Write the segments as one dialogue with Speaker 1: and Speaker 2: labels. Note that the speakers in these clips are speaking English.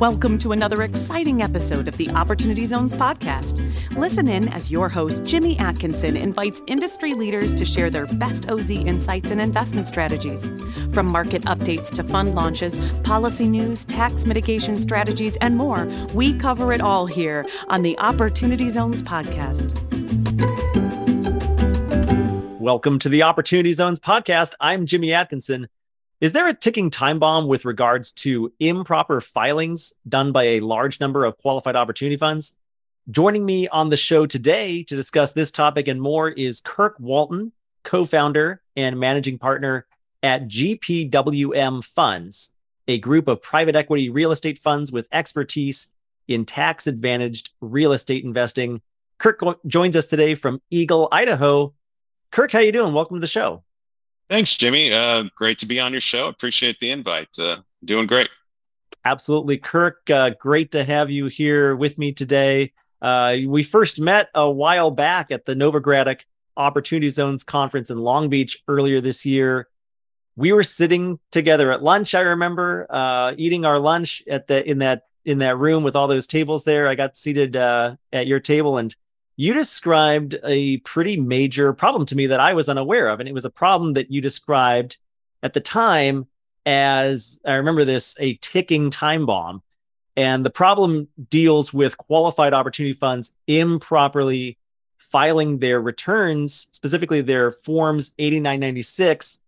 Speaker 1: Welcome to another exciting episode of the Opportunity Zones podcast. Listen in as your host, Jimmy Atkinson, invites industry leaders to share their best OZ insights and investment strategies. From market updates to fund launches, policy news, tax mitigation strategies, and more, we cover it all here on the Opportunity Zones podcast.
Speaker 2: Welcome to the Opportunity Zones podcast. I'm Jimmy Atkinson. Is there a ticking time bomb with regards to improper filings done by a large number of qualified opportunity funds? Joining me on the show today to discuss this topic and more is Kirk Walton, co founder and managing partner at GPWM Funds, a group of private equity real estate funds with expertise in tax advantaged real estate investing. Kirk joins us today from Eagle, Idaho. Kirk, how you doing? Welcome to the show.
Speaker 3: Thanks, Jimmy. Uh, great to be on your show. Appreciate the invite. Uh, doing great.
Speaker 2: Absolutely, Kirk. Uh, great to have you here with me today. Uh, we first met a while back at the Novogradac Opportunity Zones conference in Long Beach earlier this year. We were sitting together at lunch. I remember uh, eating our lunch at the in that in that room with all those tables there. I got seated uh, at your table and you described a pretty major problem to me that I was unaware of. And it was a problem that you described at the time as I remember this a ticking time bomb. And the problem deals with qualified opportunity funds improperly filing their returns, specifically their forms 8996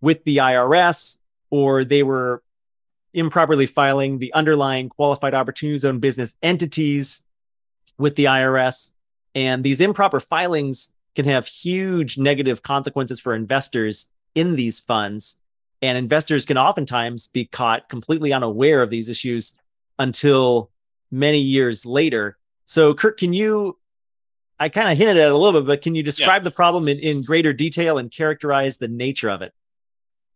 Speaker 2: with the IRS, or they were improperly filing the underlying qualified opportunity zone business entities with the IRS. And these improper filings can have huge negative consequences for investors in these funds. And investors can oftentimes be caught completely unaware of these issues until many years later. So, Kirk, can you? I kind of hinted at it a little bit, but can you describe yeah. the problem in, in greater detail and characterize the nature of it?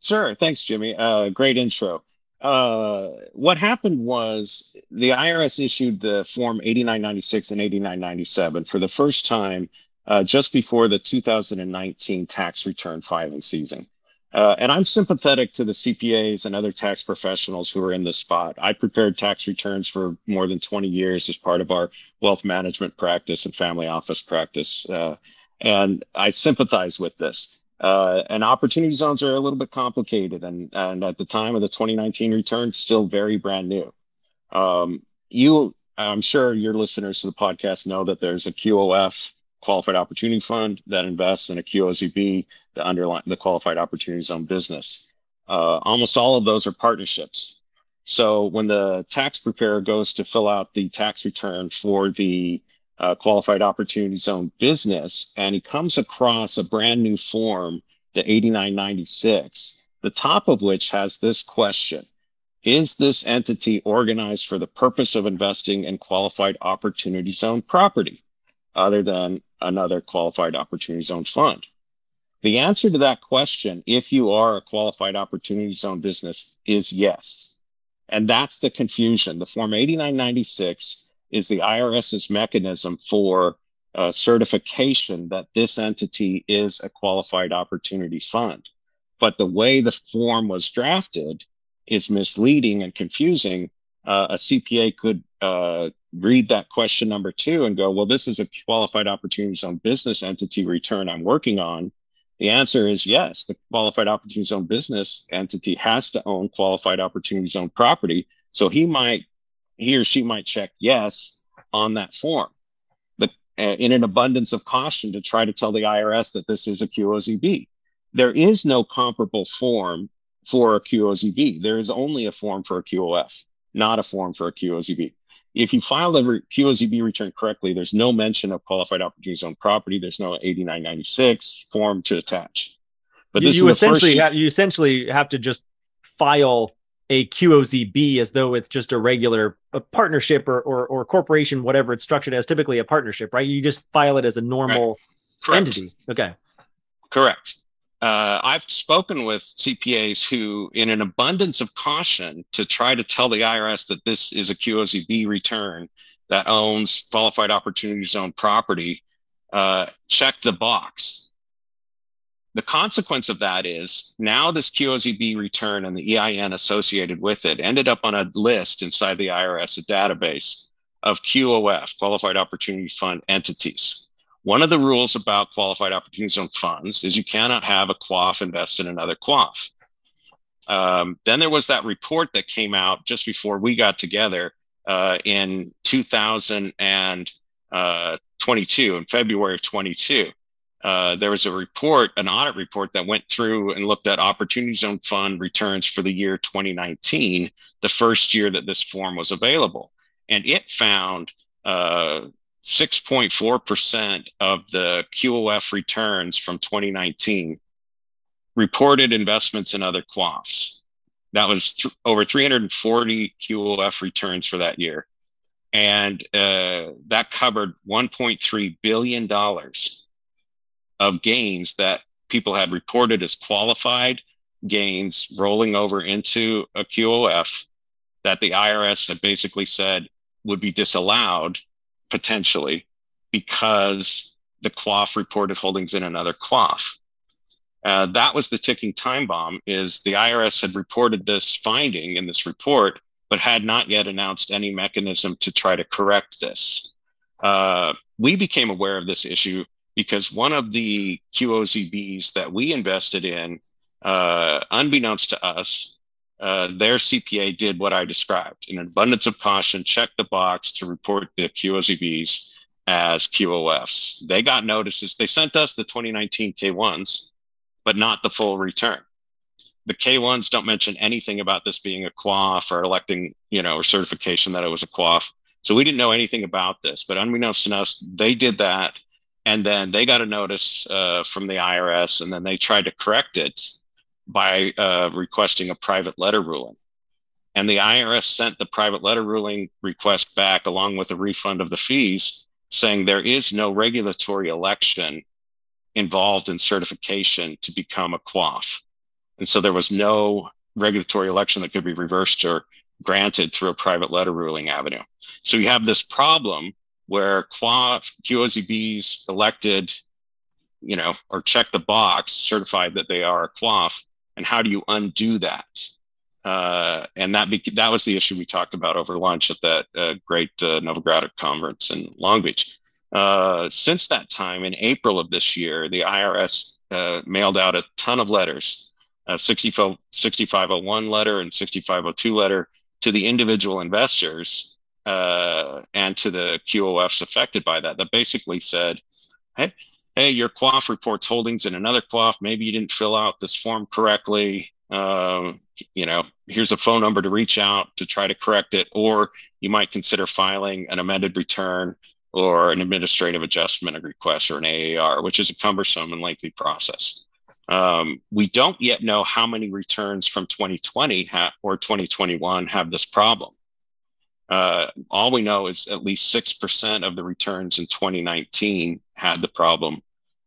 Speaker 3: Sure. Thanks, Jimmy. Uh, great intro. Uh, what happened was the IRS issued the Form 8996 and 8997 for the first time uh, just before the 2019 tax return filing season. Uh, and I'm sympathetic to the CPAs and other tax professionals who are in this spot. I prepared tax returns for more than 20 years as part of our wealth management practice and family office practice. Uh, and I sympathize with this. Uh, and opportunity zones are a little bit complicated, and and at the time of the 2019 return, still very brand new. Um, you, I'm sure your listeners to the podcast know that there's a QOF qualified opportunity fund that invests in a QOZB, the underlying the qualified opportunity zone business. Uh, almost all of those are partnerships. So when the tax preparer goes to fill out the tax return for the uh, qualified opportunity zone business and he comes across a brand new form, the 8996, the top of which has this question Is this entity organized for the purpose of investing in qualified opportunity zone property other than another qualified opportunity zone fund? The answer to that question, if you are a qualified opportunity zone business, is yes. And that's the confusion. The Form 8996 is the IRS's mechanism for uh, certification that this entity is a qualified opportunity fund. But the way the form was drafted is misleading and confusing. Uh, a CPA could uh, read that question number two and go, well, this is a qualified opportunity zone business entity return I'm working on. The answer is yes, the qualified opportunity zone business entity has to own qualified opportunity zone property. So he might he or she might check yes on that form. But uh, in an abundance of caution to try to tell the IRS that this is a QOZB. There is no comparable form for a QOZB. There is only a form for a QOF, not a form for a QOZB. If you file the QOZB return correctly, there's no mention of qualified opportunity zone property. There's no 8996 form to attach.
Speaker 2: But you, you essentially have, you essentially have to just file a QOZB as though it's just a regular a partnership or, or, or corporation, whatever it's structured as, typically a partnership, right? You just file it as a normal right. entity. Okay.
Speaker 3: Correct. Uh, I've spoken with CPAs who, in an abundance of caution, to try to tell the IRS that this is a QOZB return that owns qualified opportunity zone property, uh, check the box the consequence of that is now this QOZB return and the EIN associated with it ended up on a list inside the IRS, a database of QOF, Qualified Opportunity Fund entities. One of the rules about qualified opportunity zone funds is you cannot have a QOF invest in another QOF. Um, then there was that report that came out just before we got together uh, in 2022, in February of 22. Uh, there was a report, an audit report that went through and looked at Opportunity Zone Fund returns for the year 2019, the first year that this form was available. And it found uh, 6.4% of the QOF returns from 2019 reported investments in other QOFs. That was th- over 340 QOF returns for that year. And uh, that covered $1.3 billion of gains that people had reported as qualified gains rolling over into a QOF that the IRS had basically said would be disallowed potentially because the QOF reported holdings in another QOF. Uh, that was the ticking time bomb is the irs had reported this finding in this report but had not yet announced any mechanism to try to correct this uh, we became aware of this issue because one of the qozbs that we invested in uh, unbeknownst to us uh, their cpa did what i described in abundance of caution checked the box to report the qozbs as qofs they got notices they sent us the 2019 k1s but not the full return. The K1s don't mention anything about this being a QOF or electing, you know, or certification that it was a QOF. So we didn't know anything about this, but unbeknownst to us, they did that. And then they got a notice uh, from the IRS, and then they tried to correct it by uh, requesting a private letter ruling. And the IRS sent the private letter ruling request back along with a refund of the fees, saying there is no regulatory election involved in certification to become a QOF. And so there was no regulatory election that could be reversed or granted through a private letter ruling avenue. So you have this problem where QOZBs elected, you know, or check the box, certified that they are a QOF, and how do you undo that? Uh, and that be- that was the issue we talked about over lunch at that uh, great uh, Novogradac conference in Long Beach. Uh, since that time, in April of this year, the IRS uh, mailed out a ton of letters, a 6501 letter and 6502 letter to the individual investors uh, and to the QOFs affected by that, that basically said, hey, hey, your QOF reports holdings in another QOF. Maybe you didn't fill out this form correctly. Uh, you know, here's a phone number to reach out to try to correct it, or you might consider filing an amended return or an administrative adjustment request or an AAR, which is a cumbersome and lengthy process. Um, we don't yet know how many returns from 2020 ha- or 2021 have this problem. Uh, all we know is at least 6% of the returns in 2019 had the problem,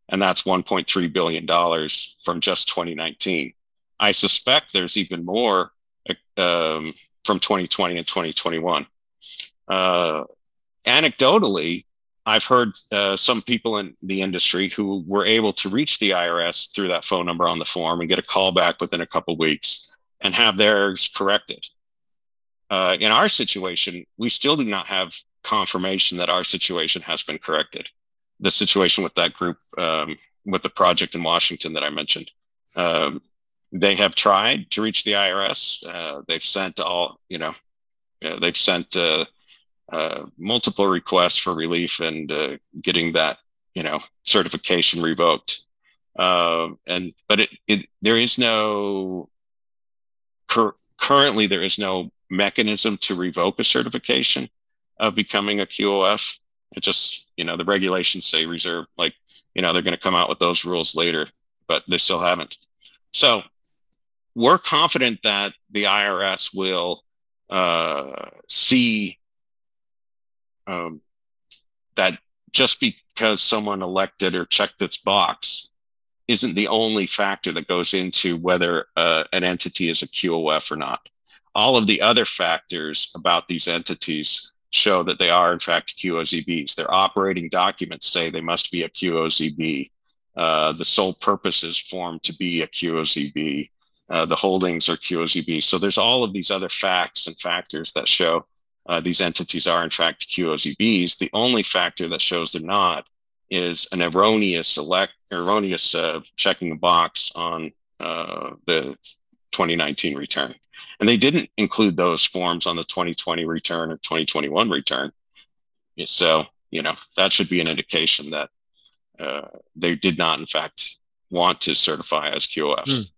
Speaker 3: and that's $1.3 billion from just 2019. I suspect there's even more um, from 2020 and 2021. Uh, anecdotally, I've heard uh, some people in the industry who were able to reach the IRS through that phone number on the form and get a call back within a couple weeks and have theirs corrected. Uh, in our situation, we still do not have confirmation that our situation has been corrected. The situation with that group, um, with the project in Washington that I mentioned, um, they have tried to reach the IRS. Uh, they've sent all, you know, uh, they've sent uh, uh, multiple requests for relief and uh, getting that you know certification revoked. Uh, and but it, it there is no cur- currently there is no mechanism to revoke a certification of becoming a QOF. It just you know the regulations say reserve like you know they're going to come out with those rules later, but they still haven't. So we're confident that the IRS will uh, see um, that just because someone elected or checked its box isn't the only factor that goes into whether uh, an entity is a QOF or not. All of the other factors about these entities show that they are in fact QOZBs. Their operating documents say they must be a QOZB. uh, the sole purpose is formed to be a QOZB. Uh, the holdings are QOZB. So there's all of these other facts and factors that show uh, these entities are in fact QOZBs. The only factor that shows they're not is an erroneous select erroneous uh, checking a box on uh, the 2019 return. And they didn't include those forms on the 2020 return or 2021 return. So, you know, that should be an indication that uh, they did not, in fact, want to certify as QOFs. Mm.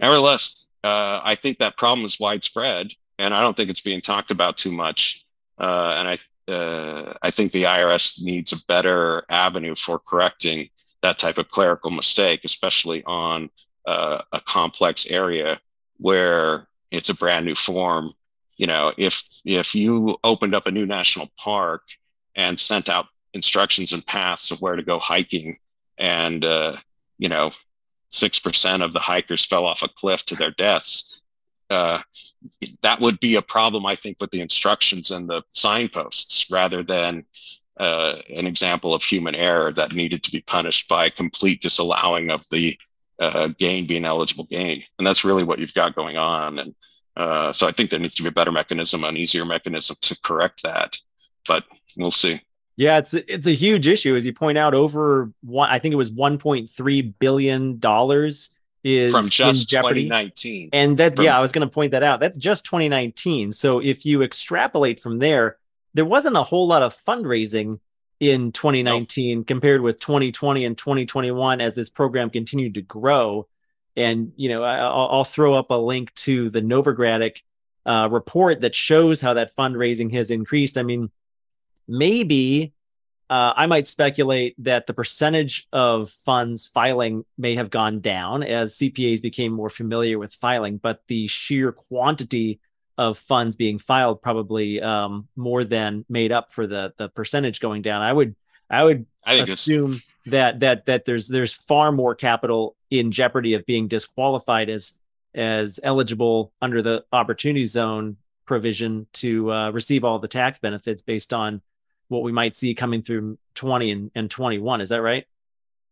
Speaker 3: Nevertheless, uh, I think that problem is widespread, and I don't think it's being talked about too much. Uh, and I, uh, I think the IRS needs a better avenue for correcting that type of clerical mistake, especially on uh, a complex area where it's a brand new form. You know, if if you opened up a new national park and sent out instructions and paths of where to go hiking, and uh, you know, six percent of the hikers fell off a cliff to their deaths, uh, that would be a problem, I think, with the instructions and the signposts rather than uh, an example of human error that needed to be punished by complete disallowing of the uh, gain being eligible gain. And that's really what you've got going on. And uh, so I think there needs to be a better mechanism, an easier mechanism to correct that. But we'll see.
Speaker 2: Yeah, it's it's a huge issue, as you point out. Over one, I think it was 1.3 billion dollars is
Speaker 3: from just jeopardy 2019.
Speaker 2: And that, from, yeah, I was going to point that out. That's just 2019. So if you extrapolate from there, there wasn't a whole lot of fundraising in 2019 no. compared with 2020 and 2021 as this program continued to grow. And you know, I'll, I'll throw up a link to the Novogradac uh, report that shows how that fundraising has increased. I mean, maybe uh, I might speculate that the percentage of funds filing may have gone down as CPAs became more familiar with filing, but the sheer quantity of funds being filed probably um, more than made up for the the percentage going down. I would I would I assume that that that there's there's far more capital in jeopardy of being disqualified as as eligible under the opportunity zone provision to uh, receive all the tax benefits based on what we might see coming through 20 and, and 21. Is that right?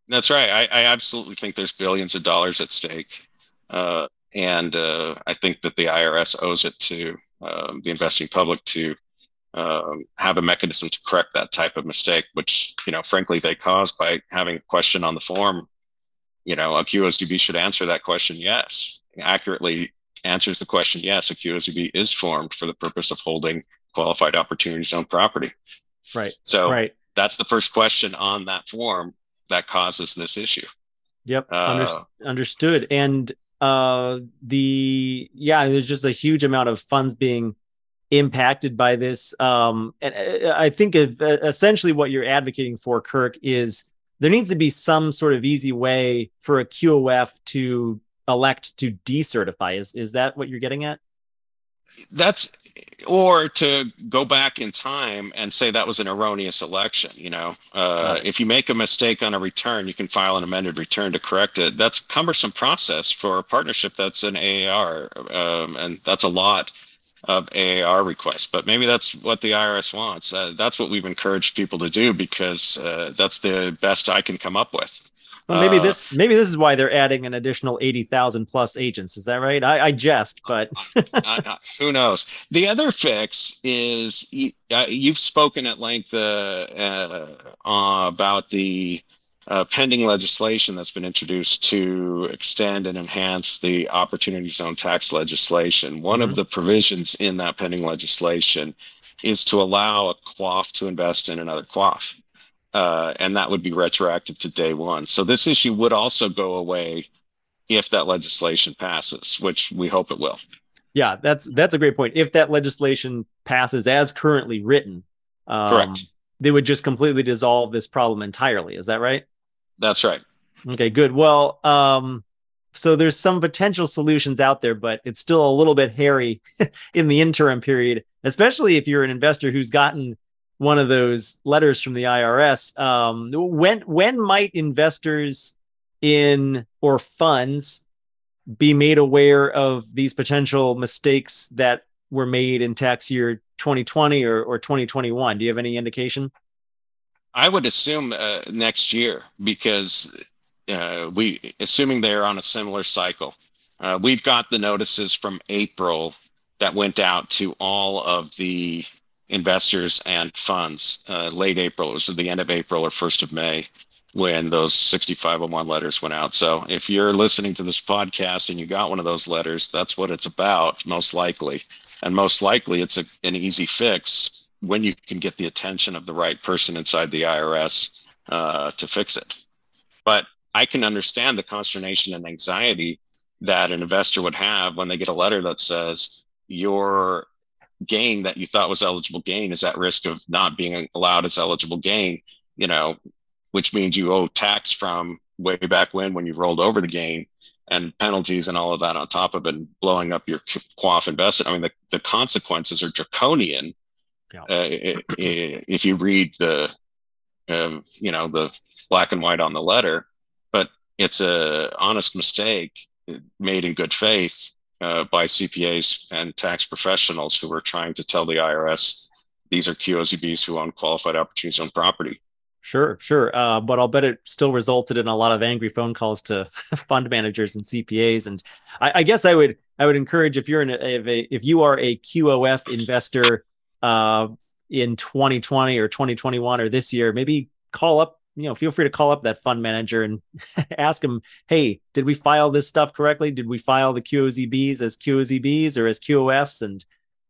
Speaker 3: That's right. I, I absolutely think there's billions of dollars at stake. Uh, and uh, I think that the IRS owes it to um, the investing public to um, have a mechanism to correct that type of mistake, which you know, frankly, they caused by having a question on the form. You know, a QOZB should answer that question yes, accurately answers the question yes. A QOZB is formed for the purpose of holding qualified opportunity zone property.
Speaker 2: Right.
Speaker 3: So
Speaker 2: right.
Speaker 3: that's the first question on that form that causes this issue.
Speaker 2: Yep. Uh, understood. And uh the yeah there's just a huge amount of funds being impacted by this. Um and uh, i think of, uh, essentially what you're advocating for kirk is there needs to be some sort of easy way for a qof to elect to decertify. Is is that what you're getting at
Speaker 3: that's or to go back in time and say that was an erroneous election you know uh, right. if you make a mistake on a return you can file an amended return to correct it. That's cumbersome process for a partnership that's an aar um, and that's a lot of aar requests but maybe that's what the irs wants. Uh, that's what we've encouraged people to do because uh, that's the best i can come up with
Speaker 2: well, maybe uh, this maybe this is why they're adding an additional eighty thousand plus agents. Is that right? I, I jest, but
Speaker 3: who knows? The other fix is you, uh, you've spoken at length uh, uh about the uh, pending legislation that's been introduced to extend and enhance the opportunity zone tax legislation. One mm-hmm. of the provisions in that pending legislation is to allow a QOF to invest in another QOF uh, and that would be retroactive to day one. So this issue would also go away if that legislation passes, which we hope it will.
Speaker 2: Yeah, that's that's a great point. If that legislation passes as currently written, um, correct, they would just completely dissolve this problem entirely. Is that right?
Speaker 3: That's right.
Speaker 2: Okay, good. Well, um, so there's some potential solutions out there, but it's still a little bit hairy in the interim period, especially if you're an investor who's gotten one of those letters from the IRS. Um, when when might investors in or funds be made aware of these potential mistakes that were made in tax year 2020 or, or 2021? Do you have any indication?
Speaker 3: I would assume uh, next year because uh, we assuming they're on a similar cycle. Uh, we've got the notices from April that went out to all of the investors and funds uh, late April. It was at the end of April or 1st of May when those 6501 letters went out. So if you're listening to this podcast and you got one of those letters, that's what it's about, most likely. And most likely it's a, an easy fix when you can get the attention of the right person inside the IRS uh, to fix it. But I can understand the consternation and anxiety that an investor would have when they get a letter that says your gain that you thought was eligible gain is at risk of not being allowed as eligible gain, you know, which means you owe tax from way back when when you rolled over the gain and penalties and all of that on top of it and blowing up your QOF investment. I mean, the, the consequences are draconian. Yeah. Uh, if you read the, um, you know, the black and white on the letter, but it's a honest mistake made in good faith uh, by CPAs and tax professionals who are trying to tell the IRS these are QOZBs who own qualified opportunity zone property.
Speaker 2: Sure, sure. Uh, but I'll bet it still resulted in a lot of angry phone calls to fund managers and CPAs. And I, I, guess I would I would encourage if you're in a, if, a, if you are a QOF investor uh, in 2020 or 2021 or this year, maybe call up you know, feel free to call up that fund manager and ask him, hey, did we file this stuff correctly? Did we file the QOZBs as QOZBs or as QOFs? And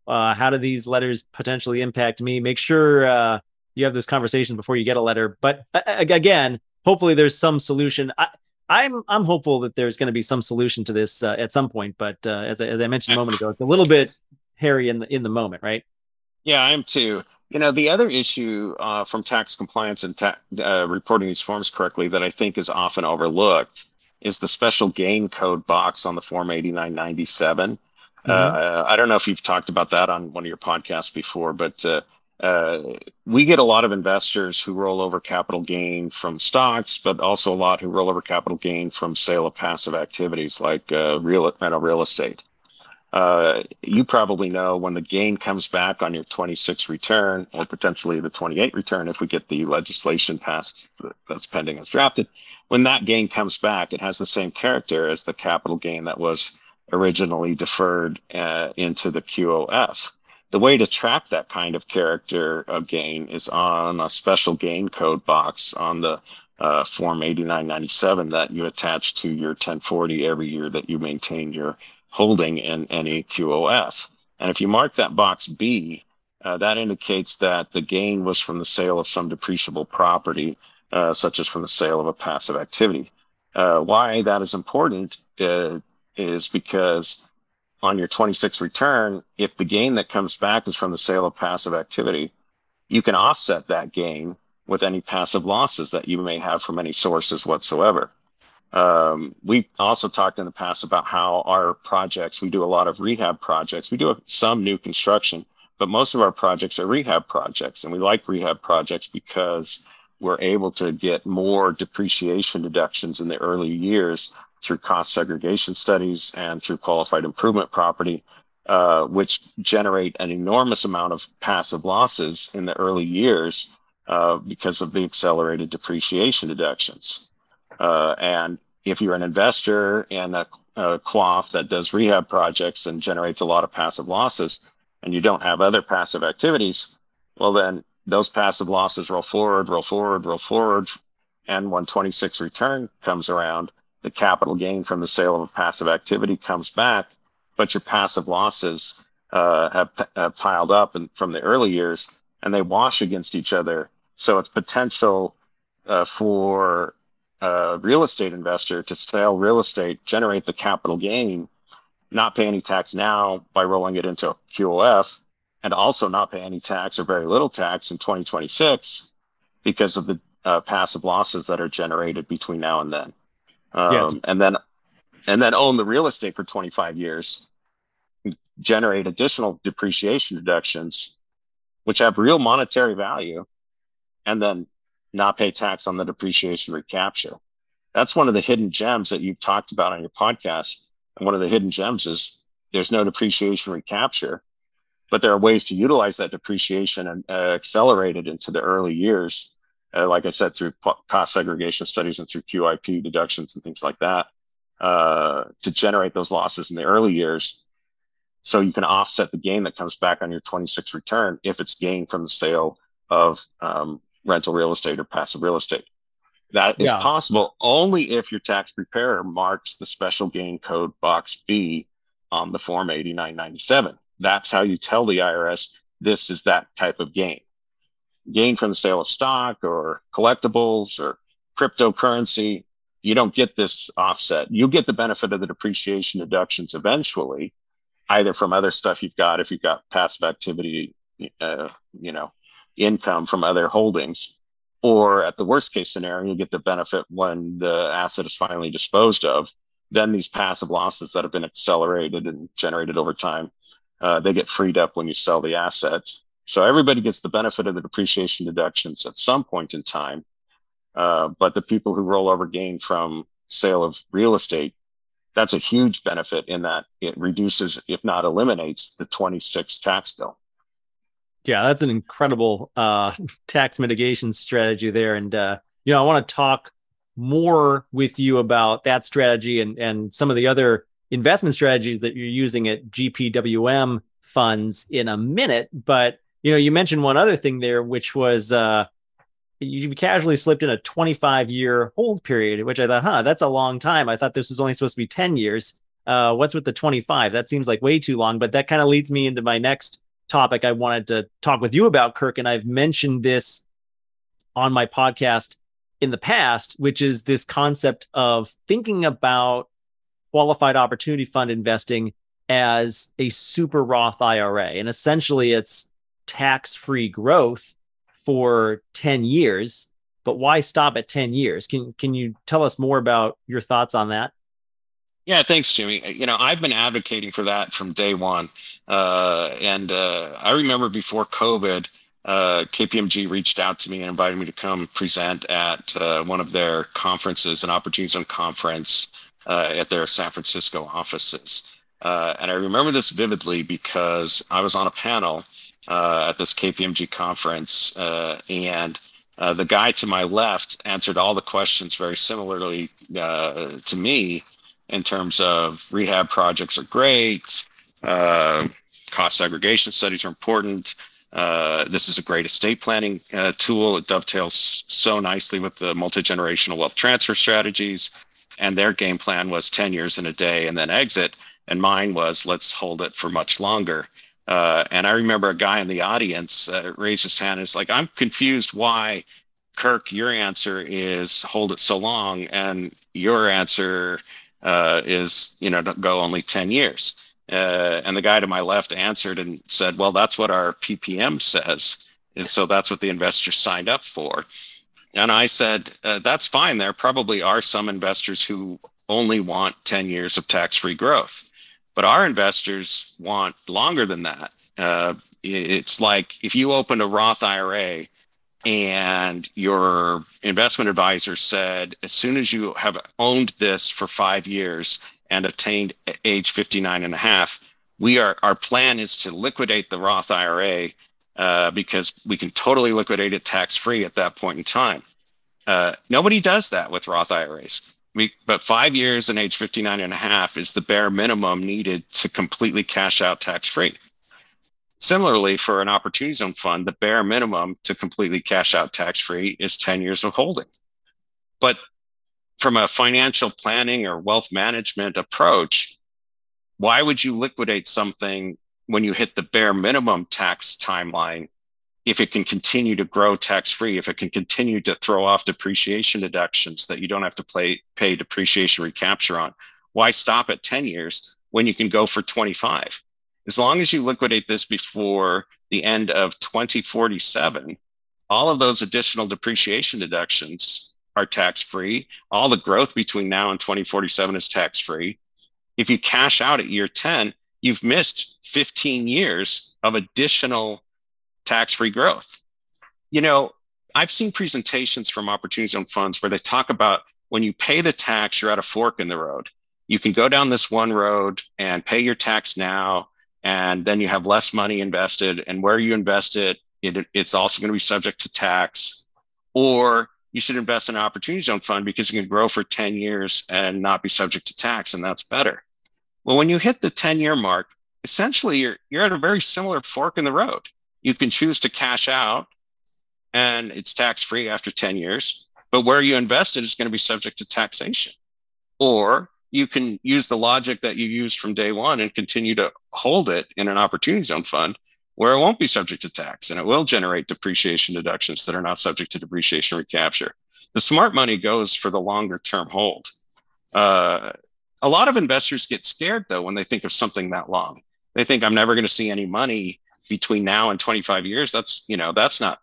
Speaker 2: uh, how do these letters potentially impact me? Make sure uh, you have those conversations before you get a letter. But uh, again, hopefully there's some solution. I, I'm I'm hopeful that there's going to be some solution to this uh, at some point. But uh, as as I mentioned a moment ago, it's a little bit hairy in the in the moment, right?
Speaker 3: Yeah, I am too. You know, the other issue uh, from tax compliance and ta- uh, reporting these forms correctly that I think is often overlooked is the special gain code box on the form 8997. Mm-hmm. Uh, I don't know if you've talked about that on one of your podcasts before, but uh, uh, we get a lot of investors who roll over capital gain from stocks, but also a lot who roll over capital gain from sale of passive activities like uh, real rental real estate uh, you probably know when the gain comes back on your 26 return or potentially the 28 return if we get the legislation passed that's pending as drafted when that gain comes back it has the same character as the capital gain that was originally deferred uh, into the qof the way to track that kind of character of gain is on a special gain code box on the uh, form 8997 that you attach to your 1040 every year that you maintain your holding in any QOF. And if you mark that box B, uh, that indicates that the gain was from the sale of some depreciable property, uh, such as from the sale of a passive activity. Uh, why that is important uh, is because on your 26 return, if the gain that comes back is from the sale of passive activity, you can offset that gain with any passive losses that you may have from any sources whatsoever. Um, we also talked in the past about how our projects, we do a lot of rehab projects. We do some new construction, but most of our projects are rehab projects. And we like rehab projects because we're able to get more depreciation deductions in the early years through cost segregation studies and through qualified improvement property, uh, which generate an enormous amount of passive losses in the early years uh, because of the accelerated depreciation deductions. Uh, and if you're an investor in a, a that does rehab projects and generates a lot of passive losses, and you don't have other passive activities, well, then those passive losses roll forward, roll forward, roll forward. And when 26 return comes around, the capital gain from the sale of a passive activity comes back, but your passive losses uh, have, have, piled up and from the early years and they wash against each other. So it's potential uh, for a real estate investor to sell real estate, generate the capital gain, not pay any tax now by rolling it into a QOF, and also not pay any tax or very little tax in 2026 because of the uh, passive losses that are generated between now and then. Um. And then, and then own the real estate for 25 years, generate additional depreciation deductions, which have real monetary value, and then not pay tax on the depreciation recapture. That's one of the hidden gems that you've talked about on your podcast. And one of the hidden gems is there's no depreciation recapture, but there are ways to utilize that depreciation and uh, accelerate it into the early years uh, like I said, through cost segregation studies and through QIP deductions and things like that, uh, to generate those losses in the early years. So you can offset the gain that comes back on your 26 return if it's gain from the sale of um, rental real estate or passive real estate. That is yeah. possible only if your tax preparer marks the special gain code box B on the form 8997. That's how you tell the IRS this is that type of gain. Gain from the sale of stock or collectibles or cryptocurrency, you don't get this offset. You get the benefit of the depreciation deductions eventually, either from other stuff you've got, if you've got passive activity, uh, you know, income from other holdings, or at the worst case scenario, you get the benefit when the asset is finally disposed of. Then these passive losses that have been accelerated and generated over time, uh, they get freed up when you sell the asset. So everybody gets the benefit of the depreciation deductions at some point in time. Uh, but the people who roll over gain from sale of real estate, that's a huge benefit in that it reduces, if not eliminates, the 26 tax bill.
Speaker 2: Yeah, that's an incredible uh, tax mitigation strategy there. And, uh, you know, I want to talk more with you about that strategy and, and some of the other investment strategies that you're using at GPWM funds in a minute. But, you know, you mentioned one other thing there, which was uh, you casually slipped in a 25 year hold period, which I thought, huh, that's a long time. I thought this was only supposed to be 10 years. Uh, what's with the 25? That seems like way too long. But that kind of leads me into my next topic I wanted to talk with you about, Kirk. And I've mentioned this on my podcast in the past, which is this concept of thinking about qualified opportunity fund investing as a super Roth IRA. And essentially, it's tax free growth for 10 years. But why stop at 10 years? Can, can you tell us more about your thoughts on that?
Speaker 3: Yeah, thanks, Jimmy. You know, I've been advocating for that from day one. Uh, and uh, I remember before COVID, uh, KPMG reached out to me and invited me to come present at uh, one of their conferences, an Opportunity Zone conference uh, at their San Francisco offices. Uh, and I remember this vividly because I was on a panel at this KPMG conference, and the guy to my left answered all the questions very similarly to me in terms of rehab projects are great. Uh, cost segregation studies are important. Uh, this is a great estate planning uh, tool. It dovetails so nicely with the multi generational wealth transfer strategies. And their game plan was 10 years in a day and then exit. And mine was let's hold it for much longer. Uh, and I remember a guy in the audience uh, raised his hand and is like, I'm confused why, Kirk, your answer is hold it so long. And your answer uh, is you know go only 10 years. Uh, and the guy to my left answered and said well that's what our ppm says. And so that's what the investors signed up for. And i said uh, that's fine. There probably are some investors who only want 10 years of tax-free growth. But our investors want longer than that. Uh, it's like if you open a roth ira and your investment advisor said as soon as you have owned this for five years and attained age 59 and a half we are our plan is to liquidate the roth ira uh, because we can totally liquidate it tax free at that point in time. Uh, nobody does that with roth iras we, but five years and age 59 and a half is the bare minimum needed to completely cash out tax free Similarly, for an opportunity zone fund, the bare minimum to completely cash out tax free is 10 years of holding. But from a financial planning or wealth management approach, why would you liquidate something when you hit the bare minimum tax timeline if it can continue to grow tax free, if it can continue to throw off depreciation deductions that you don't have to pay, pay depreciation recapture on? Why stop at 10 years when you can go for 25? As long as you liquidate this before the end of 2047, all of those additional depreciation deductions are tax free. All the growth between now and 2047 is tax free. If you cash out at year 10, you've missed 15 years of additional tax free growth. You know, I've seen presentations from opportunity zone funds where they talk about when you pay the tax, you're at a fork in the road. You can go down this one road and pay your tax now and then you have less money invested and where you invest it, it it's also going to be subject to tax or you should invest in an opportunity zone fund because you can grow for 10 years and not be subject to tax, and that's better. Well, when you hit the 10 year mark, essentially you're, you're at a very similar fork in the road. You can choose to cash out and it's tax free after 10 years, but where you invested is going to be subject to taxation. Or you can use the logic that you used from day one and continue to hold it in an opportunity zone fund where it won't be subject to tax and it will generate depreciation deductions that are not subject to depreciation recapture. The smart money goes for the longer term hold. Uh, a lot of investors get scared though when they think of something that long. They think I'm never going to see any money between now and 25 years. That's you know that's not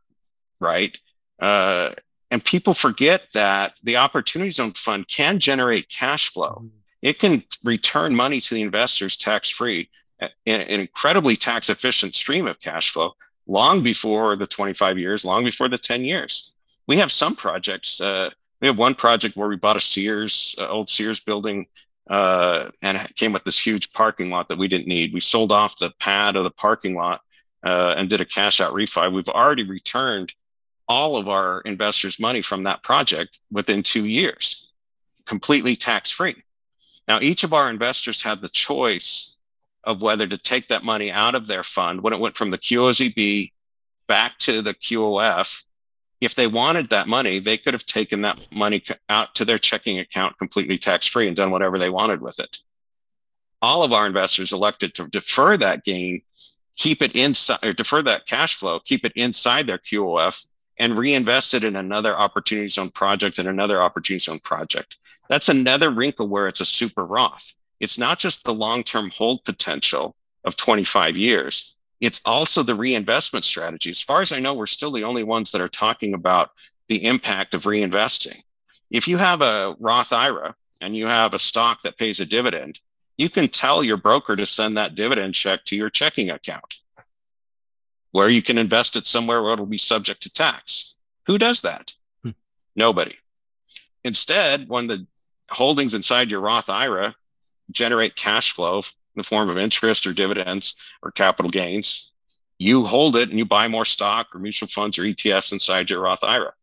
Speaker 3: right. Uh, and people forget that the opportunity zone fund can generate cash flow. It can return money to the investors tax free, an, incredibly tax efficient stream of cash flow long before the 25 years, long before the 10 years. We have some projects. Uh, we have one project where we bought a Sears, uh, old Sears building, uh, and came with this huge parking lot that we didn't need. We sold off the pad of the parking lot uh, and did a cash out refi. We've already returned all of our investors' money from that project within two years, completely tax free. Now, each of our investors had the choice of whether to take that money out of their fund when it went from the QOZB back to the QOF. If they wanted that money, they could have taken that money out to their checking account completely tax free and done whatever they wanted with it. All of our investors elected to defer that gain, keep it inside, or defer that cash flow, keep it inside their QOF, and reinvest it in another opportunity zone project and another opportunity zone project. That's another wrinkle where it's a super Roth. It's not just the long term hold potential of 25 years, it's also the reinvestment strategy. As far as I know, we're still the only ones that are talking about the impact of reinvesting. If you have a Roth IRA and you have a stock that pays a dividend, you can tell your broker to send that dividend check to your checking account where you can invest it somewhere where it'll be subject to tax. Who does that? Hmm. Nobody. Instead, when the holdings inside your Roth IRA generate cash flow in the form of interest or dividends or capital gains, you hold it and you buy more stock or mutual funds or ETFs inside your Roth IRA.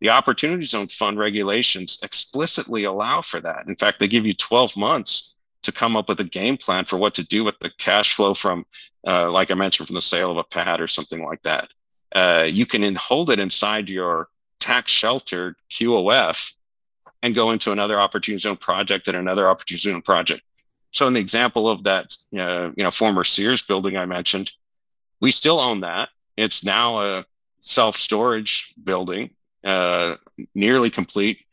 Speaker 3: The Opportunity Zone Fund regulations explicitly allow for that. In fact, they give you 12 months to come up with a game plan for what to do with the cash flow from, uh, like I mentioned, from the sale of a pad or something like that. Uh, you can hold it inside your tax sheltered QOF and go into another opportunity zone project and another opportunity zone project. So in the example of that, uh, you know, former Sears building I mentioned, we still own that. It's now a self storage building, uh, nearly complete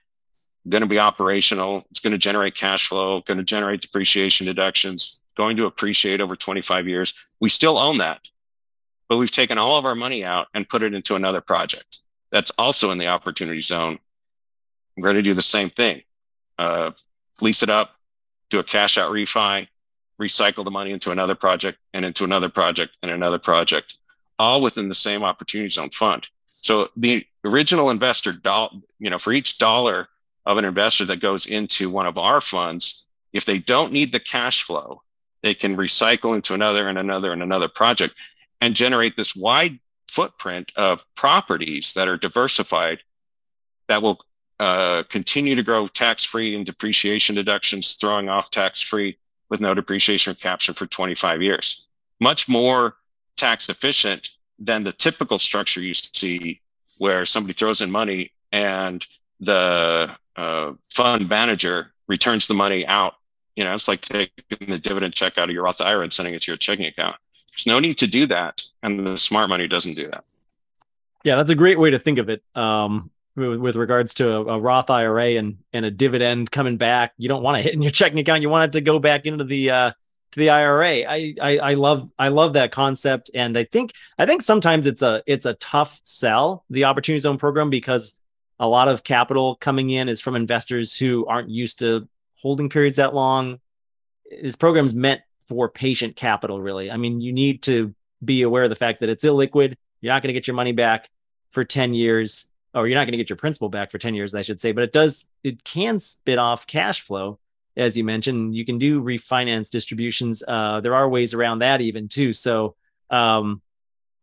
Speaker 3: going to be operational. It's going to generate cash flow, going to generate depreciation deductions, going to appreciate over 25 years. We still own that, but we've taken all of our money out and put it into another project that's also in the opportunity zone. We're going to do the same thing uh, lease it up, do a cash out refi, recycle the money into another project and into another project and another project, all within the same opportunity zone fund. So the original investor, do- you know, for each dollar of an investor that goes into one of our funds, if they don't need the cash flow, they can recycle into another and another and another project and generate this wide footprint of properties that are diversified that will uh, continue to grow tax free and depreciation deductions, throwing off tax free with no depreciation recapture for 25 years. Much more tax efficient than the typical structure you see where somebody throws in money and the uh, fund manager returns the money out. You know, it's like taking the dividend check out of your Roth IRA and sending it to your checking account. There's no need to do that, and the smart money doesn't do that.
Speaker 2: Yeah, that's a great way to think of it. Um, with, regards to a, a, Roth IRA and and a dividend coming back, you don't want to hit in your checking account. You want it to go back into the uh, to the IRA. I, I I love I love that concept, and I think I think sometimes it's a it's a tough sell the Opportunity Zone program because a lot of capital coming in is from investors who aren't used to holding periods that long. This program's meant for patient capital, really. I mean, you need to be aware of the fact that it's illiquid. You're not going to get your money back for 10 years, or you're not going to get your principal back for 10 years, I should say. But it does, it can spit off cash flow, as you mentioned. You can do refinance distributions. Uh, there are ways around that, even too. So, um,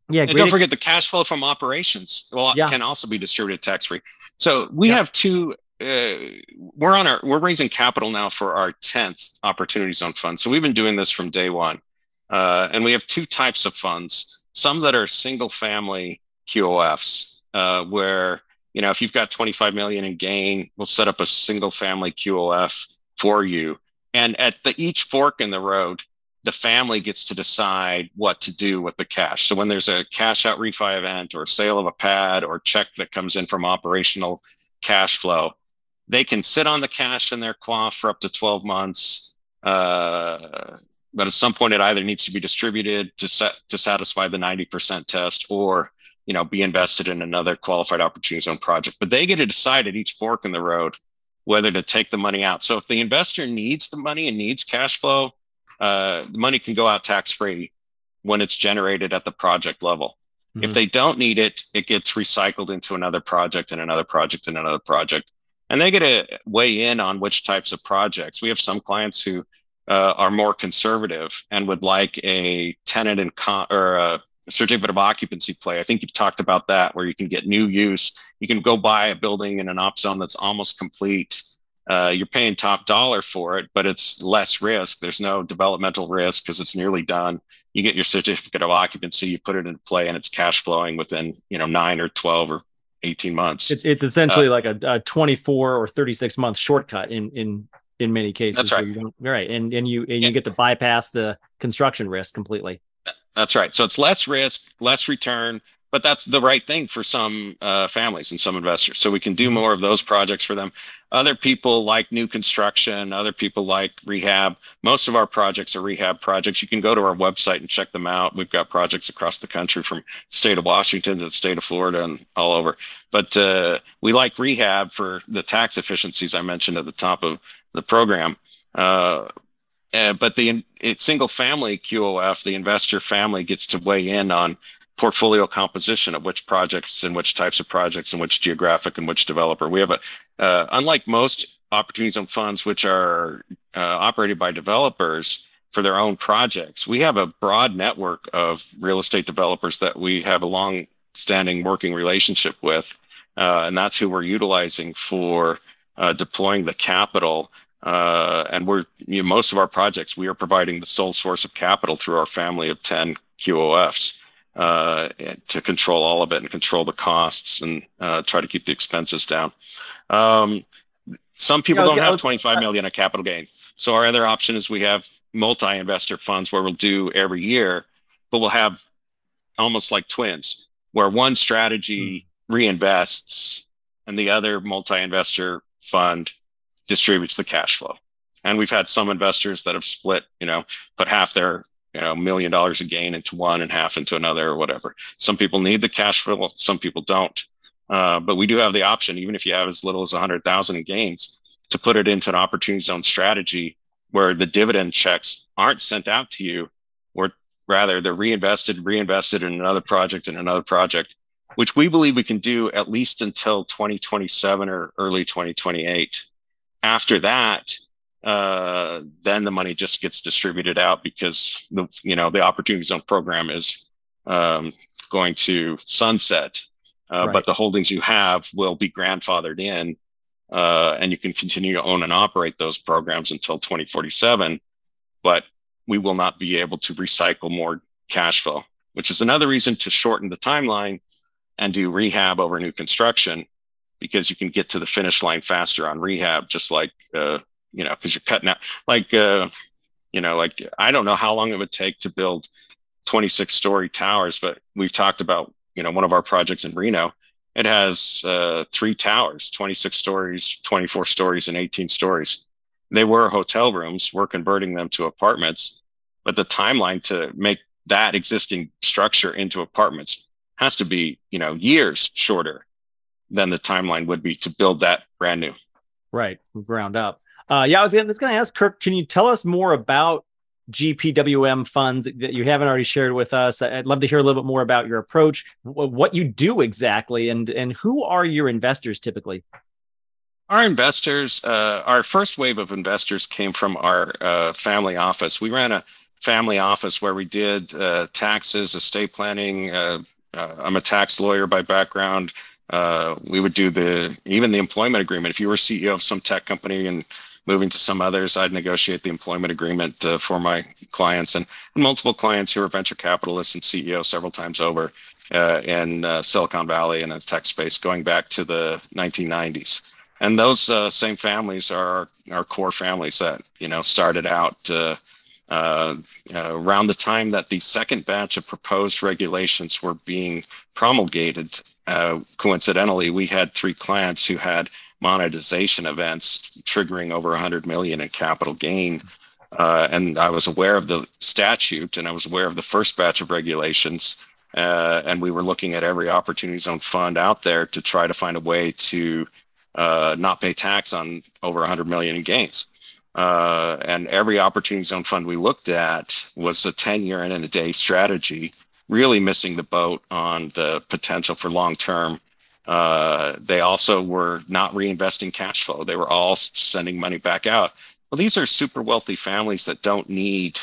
Speaker 3: Yeah, and don't forget the cash flow from operations. Well, yeah. can also be distributed tax free. So we yeah. have two. Uh, we're on our we're raising capital now for our tenth opportunity zone fund. So we've been doing this from day one, uh, and we have two types of funds. Some that are single family QOFs, uh, where you know if you've got 25 million in gain, we'll set up a single family QOF for you. And at the each fork in the road, the family gets to decide what to do with the cash. So when there's a cash out refi event or sale of a pad or check that comes in from operational cash flow, they can sit on the cash in their QOF for up to 12 months. Uh, but at some point, it either needs to be distributed to set to satisfy the 90% test or you know be invested in another qualified opportunity zone project. But they get to decide at each fork in the road whether to take the money out. So if the investor needs the money and needs cash flow, uh, the money can go out tax free when it's generated at the project level. Mm-hmm. If they don't need it, it gets recycled into another project and another project and another project. And they get to weigh in on which types of projects. We have some clients who uh, are more conservative and would like a tenant and con- or a certificate of occupancy play. I think you've talked about that, where you can get new use. You can go buy a building in an op zone that's almost complete uh, you're paying top dollar for it, but it's less risk. There's no developmental risk because it's nearly done. You get your certificate of occupancy, you put it in play, and it's cash flowing within you know nine or twelve or eighteen months.
Speaker 2: It's, it's essentially uh, like a, a, 24 or 36 month shortcut in in in many cases.
Speaker 3: That's right.
Speaker 2: right, and and you and yeah. you get to bypass the construction risk completely.
Speaker 3: That's right. So it's less risk, less return, but that's the right thing for some uh, families and some investors. So we can do mm-hmm. more of those projects for them. Other people like new construction, other people like rehab. Most of our projects are rehab projects. You can go to our website and check them out. We've got projects across the country from the state of Washington to the state of Florida and all over. But uh, we like rehab for the tax efficiencies I mentioned at the top of the program. Uh, uh, but the single family QOF, the investor family gets to weigh in on portfolio composition of which projects and which types of projects and which geographic and which developer. We have a, uh, unlike most opportunity zone funds, which are uh, operated by developers for their own projects, we have a broad network of real estate developers that we have a long standing working relationship with. Uh, and that's who we're utilizing for uh, deploying the capital. Uh, and we're you know, most of our projects, we are providing the sole source of capital through our family of 10 QOFs uh, to control all of it and control the costs and uh, try to keep the expenses down. Um, some people don't have 25 million of capital gain. So our other option is we have multi-investor funds where we'll do every year, but we'll have almost like twins, where one strategy mm. reinvests and the other multi-investor fund distributes the cash flow. And we've had some investors that have split, you know, put half their you know, million dollars of gain into one and half into another or whatever. Some people need the cash flow, some people don't. Uh, but we do have the option, even if you have as little as 100,000 in gains, to put it into an opportunity zone strategy where the dividend checks aren't sent out to you, or rather they're reinvested, reinvested in another project and another project, which we believe we can do at least until 2027 or early 2028. After that, uh, then the money just gets distributed out because the you know the opportunity zone program is um, going to sunset, uh, right. but the holdings you have will be grandfathered in, uh, and you can continue to own and operate those programs until 2047. But we will not be able to recycle more cash flow, which is another reason to shorten the timeline and do rehab over new construction because you can get to the finish line faster on rehab, just like uh, you know, because you're cutting out like, uh, you know, like I don't know how long it would take to build 26 story towers, but we've talked about, you know, one of our projects in Reno. It has uh, three towers, 26 stories, 24 stories, and 18 stories. They were hotel rooms. We're converting them to apartments, but the timeline to make that existing structure into apartments has to be, you know, years shorter than the timeline would be to build that brand new.
Speaker 2: Right, ground up. Uh, yeah, I was, going to ask Kirk, can you tell us more about GPWM funds that you haven't already shared with us? I'd love to hear a little bit more about your approach, what you do exactly, and and who are your investors typically?
Speaker 3: Our investors, uh, our first wave of investors came from our uh, family office. We ran a family office where we did uh, taxes, estate planning. Uh, uh, I'm a tax lawyer by background. Uh, we would do the even the employment agreement. If you were CEO of some tech company and moving to some others, I'd negotiate the employment agreement uh, for my clients and, and, multiple clients who are venture capitalists and CEOs several times over uh, in Silicon Valley and the tech space, going back to the 1990s and those uh, same families are our core families that you know started out uh, uh, around the time that the second batch of proposed regulations were being promulgated. Uh, coincidentally, we had three clients who had monetization events triggering over 100 million in capital gain. Uh, and I was aware of the statute and I was aware of the first batch of regulations. Uh, and we were looking at every opportunity zone fund out there to try to find a way to not pay tax on over 100 million in gains. Uh, and every opportunity zone fund we looked at was a 10 year and in a day strategy, really missing the boat on the potential for long term. Uh, they also were not reinvesting cash flow. They were all sending money back out. Well, these are super wealthy families that don't need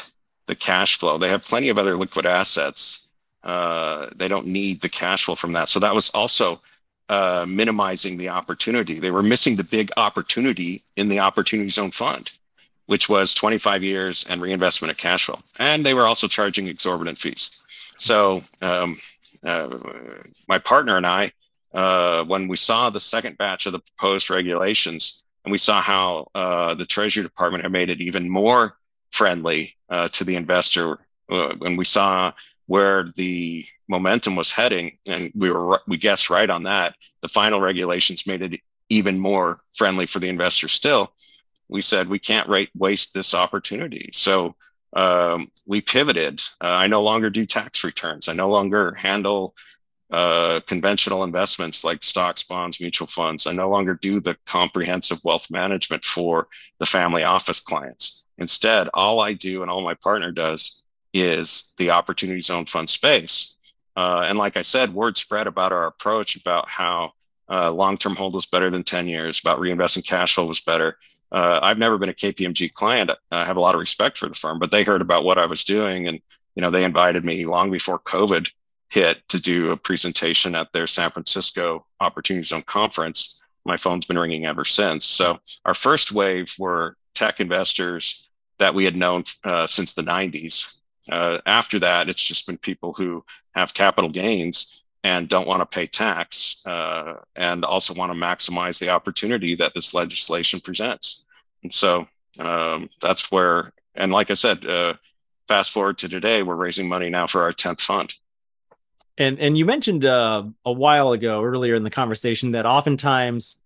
Speaker 3: the cash flow. They have plenty of other liquid assets. Uh, they don't need the cash flow from that. So that was also uh, minimizing the opportunity. They were missing the big opportunity in the opportunity zone fund, which was 25 years and reinvestment of cash flow. And they were also charging exorbitant fees. So um, uh, my partner and I, uh, when we saw the second batch of the proposed regulations, and we saw how uh, the Treasury Department had made it even more friendly uh, to the investor, when we saw where the momentum was heading, and we were we guessed right on that. The final regulations made it even more friendly for the investor. Still, we said we can't rate, waste this opportunity. So um, we pivoted. Uh, I no longer do tax returns. I no longer handle uh, conventional investments like stocks, bonds, mutual funds. I no longer do the comprehensive wealth management for the family office clients. Instead, all I do and all my partner does is the opportunity zone fund space. Uh, and like I said, word spread about our approach, about how uh, long-term hold was better than 10 years, about reinvesting cash flow was better. Uh, I've never been a KPMG client. I have a lot of respect for the firm, but they heard about what I was doing, and you know they invited me long before COVID hit to do a presentation at their San Francisco Opportunity Zone conference. My phone's been ringing ever since. So our first wave were tech investors that we had known uh, since the 90s uh, after that, it's just been people who have capital gains and don't want to pay tax uh, and also want to maximize the opportunity that this legislation presents. And so um, that's where, and like I said, uh, fast forward to today, we're raising money now for our 10th fund.
Speaker 2: And, and you mentioned uh, a while ago earlier in the conversation that oftentimes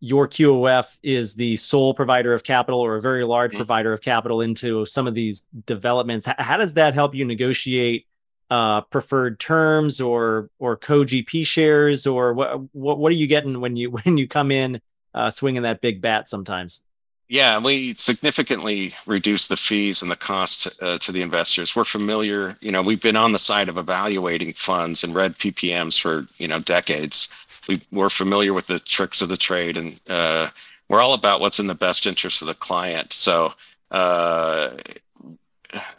Speaker 2: your QOF is the sole provider of capital or a very large mm-hmm. provider of capital into some of these developments. How does that help you negotiate uh, preferred terms or or co-GP shares or what, what what are you getting when you when you come in uh, swinging that big bat sometimes?
Speaker 3: Yeah, we significantly reduce the fees and the cost uh, to the investors. We're familiar, you know, we've been on the side of evaluating funds and read PPMs for you know decades we, we're familiar with the tricks of the trade and uh, we're all about what's in the best interest of the client. So uh,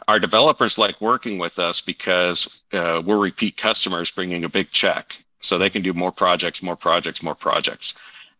Speaker 3: our developers like working with us because uh, we're repeat customers bringing a big check. So they can do more projects, more projects, more projects.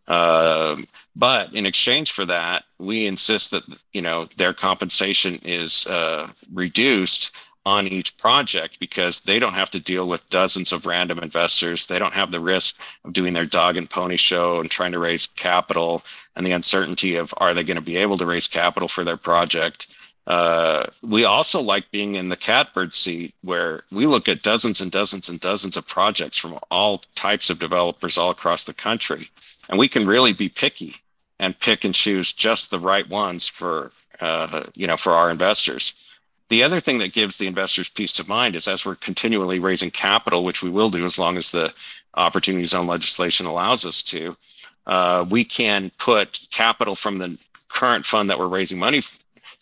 Speaker 3: Um, but in exchange for that, we insist that you know their compensation is uh, reduced on each project because they don't have to deal with dozens of random investors. They don't have the risk of doing their dog and pony show and trying to raise capital and the uncertainty of are they going to be able to raise capital for their project. Uh, we also like being in the catbird seat where we look at dozens and dozens and dozens of projects from all types of developers all across the country. And we can really be picky and pick and choose just the right ones for, uh, you know, for our investors. The other thing that gives the investors peace of mind is as we're continually raising capital, which we will do as long as the opportunity zone legislation allows us to, uh, we can put capital from the current fund that we're raising money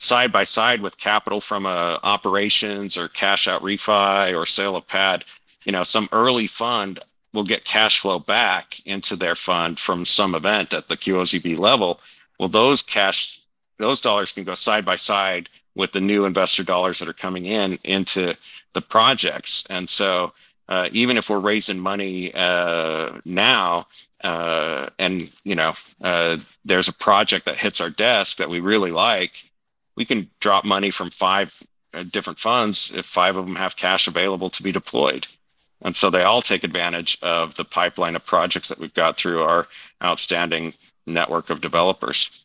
Speaker 3: side by side with capital from a operations or cash out refi or sale of pad. You know, some early fund will get cash flow back into their fund from some event at the QOZB level. Well, those cash, those dollars can go side by side with the new investor dollars that are coming in into the projects. And so uh, even if we're raising money uh, now, uh, and you know, uh, there's a project that hits our desk that we really like, we can drop money from five uh, different funds if five of them have cash available to be deployed. And so they all take advantage of the pipeline of projects that we've got through our outstanding network of developers.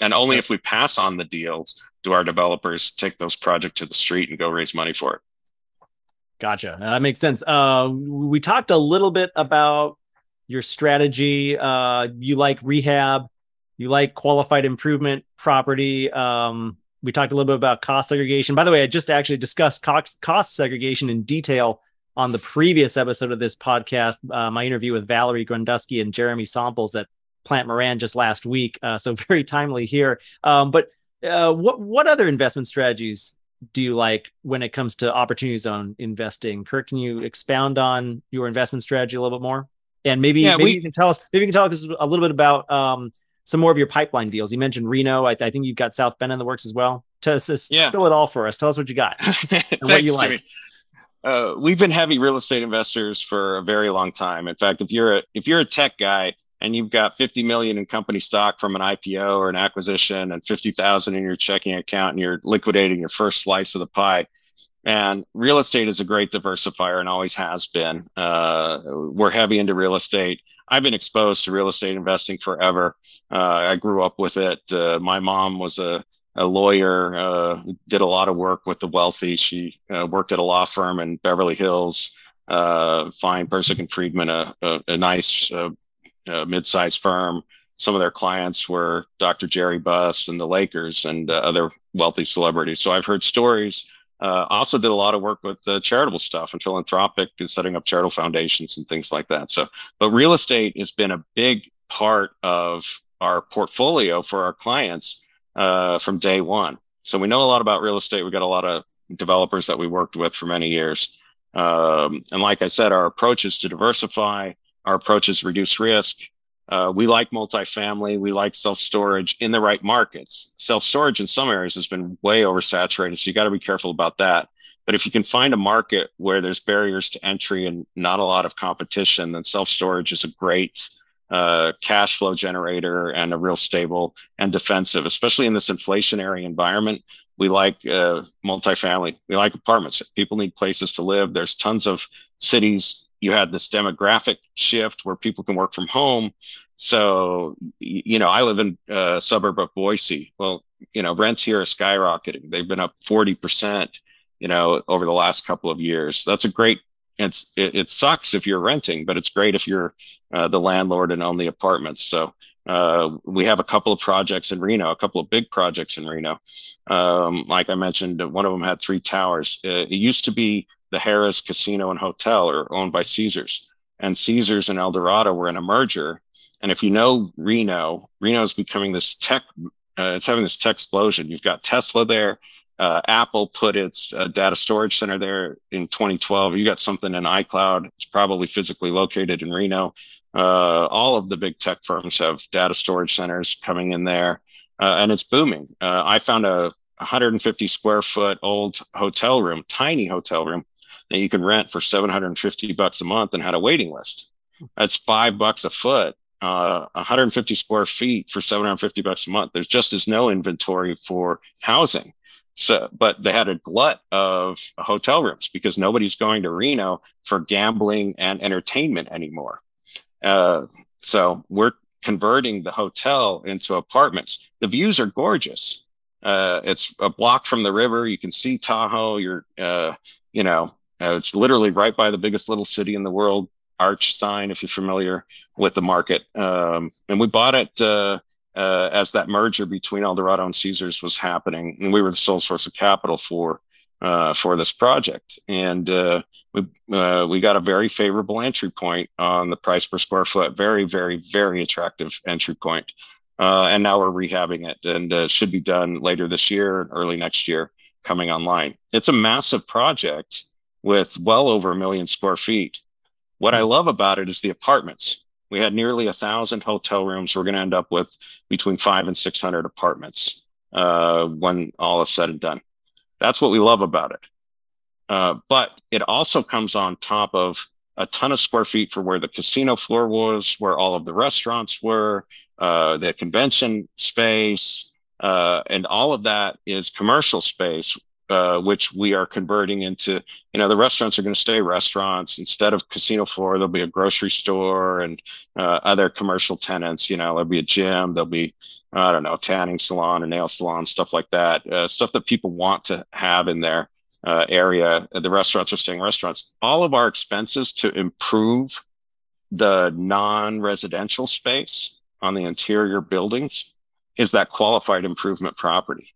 Speaker 3: And only if we pass on the deals do our developers take those projects to the street and go raise money for it.
Speaker 2: Gotcha. That makes sense. Uh, we talked a little bit about your strategy. Uh, you like rehab, you like qualified improvement property. Um, we talked a little bit about cost segregation. By the way, I just actually discussed cost, cost segregation in detail on the previous episode of this podcast, uh, my interview with Valerie Grundusky and Jeremy Samples at Plante Moran just last week. Uh, so very timely here. Um, but uh, what what other investment strategies do you like when it comes to opportunity zone investing? Kirk, can you expound on your investment strategy a little bit more? And maybe yeah, maybe we, you can tell us maybe you can tell us a little bit about um, some more of your pipeline deals. You mentioned Reno. I, I think you've got South Bend in the works as well. To yeah. spill it all for us. Tell us what you got and
Speaker 3: Thanks, what you like. Uh, we've been heavy real estate investors for a very long time. In fact, if you're a if you're a tech guy and you've got 50 million in company stock from an IPO or an acquisition and 50,000 in your checking account and you're liquidating your first slice of the pie. And real estate is a great diversifier and always has been. Uh, we're heavy into real estate. I've been exposed to real estate investing forever. Uh, I grew up with it. Uh, my mom was a, a lawyer, uh, did a lot of work with the wealthy. She uh, worked at a law firm in Beverly Hills. Uh, Fein Persick Friedman, a, a, a nice a mid-sized firm. Some of their clients were Dr. Jerry Buss and the Lakers and uh, other wealthy celebrities. So I've heard stories. Uh, also did a lot of work with uh, charitable stuff and philanthropic and setting up charitable foundations and things like that. So, but real estate has been a big part of our portfolio for our clients uh, from day one. So we know a lot about real estate. We got a lot of developers that we worked with for many years. Um, and like I said, our approach is to diversify our approach is reduce risk. Uh, we like multifamily. We like self storage in the right markets. Self storage in some areas has been way oversaturated, so you got to be careful about that. But if you can find a market where there's barriers to entry and not a lot of competition, then self storage is a great uh, cash flow generator and a real stable and defensive, especially in this inflationary environment. We like uh, multifamily. We like apartments. People need places to live. There's tons of cities you had this demographic shift where people can work from home. So, you know, I live in a suburb of Boise. Well, you know, rents here are skyrocketing. They've been up 40%, you know, over the last couple of years. That's a great, it's, it, it sucks if you're renting, but it's great if you're uh, the landlord and own the apartments. So, uh, we have a couple of projects in Reno, a couple of big projects in Reno. Um, like I mentioned, one of them had three towers. Uh, it used to be the Harrah's Casino and Hotel are owned by Caesars, and Caesars and Eldorado were in a merger. And if you know Reno, Reno is becoming this tech. Uh, it's having this tech explosion. You've got Tesla there. Uh, Apple put its uh, data storage center there in 2012. You got something in iCloud. It's probably physically located in Reno. Uh, all of the big tech firms have data storage centers coming in there, uh, and it's booming. Uh, I found a 150 square foot old hotel room, tiny hotel room that you can rent for 750 bucks a month and had a waiting list. That's five bucks a foot, uh, 150 square feet for 750 bucks a month. There's just as no inventory for housing. So, but they had a glut of hotel rooms because nobody's going to Reno for gambling and entertainment anymore. Uh, so we're converting the hotel into apartments. The views are gorgeous. Uh, it's a block from the river. You can see Tahoe. You're, uh, you know, uh, it's literally right by the biggest little city in the world, Arch sign, if you're familiar with the market. Um, and we bought it uh, uh, as that merger between Eldorado and Caesars was happening, and we were the sole source of capital for uh, for this project. And uh, we uh, we got a very favorable entry point on the price per square foot. Very, very, very attractive entry point. and now we're rehabbing it, and should be done later this year, early next year, coming online. It's a massive project with well over a million square feet. What I love about it is the apartments. We had nearly a thousand hotel rooms. We're going to end up with between five and 600 apartments. uh, when all is said and done. That's what we love about it. Uh, but it also comes on top of a ton of square feet for where the casino floor was, where all of the restaurants were, uh, the convention space, uh, and all of that is commercial space, uh, which we are converting into. You know, the restaurants are going to stay restaurants instead of casino floor. There'll be a grocery store and uh, other commercial tenants. You know, there'll be a gym. There'll be I don't know, tanning salon, a nail salon, stuff like that. Uh, stuff that people want to have in their uh, area. The restaurants are staying restaurants. All of our expenses to improve the non-residential space on the interior buildings is that qualified improvement property.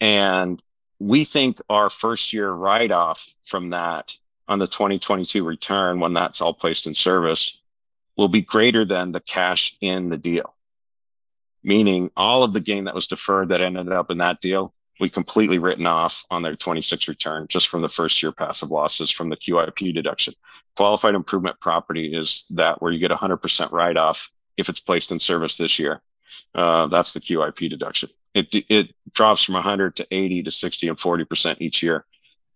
Speaker 3: And we think our first year write off from that on the 2022 return, when that's all placed in service, will be greater than the cash in the deal. Meaning all of the gain that was deferred that ended up in that deal, we completely written off on their 26 return just from the first year passive losses from the QIP deduction. Qualified improvement property is that where you get 100% write off if it's placed in service this year. Uh, that's the QIP deduction. It, it drops from 100 to 80 to 60 and 40% each year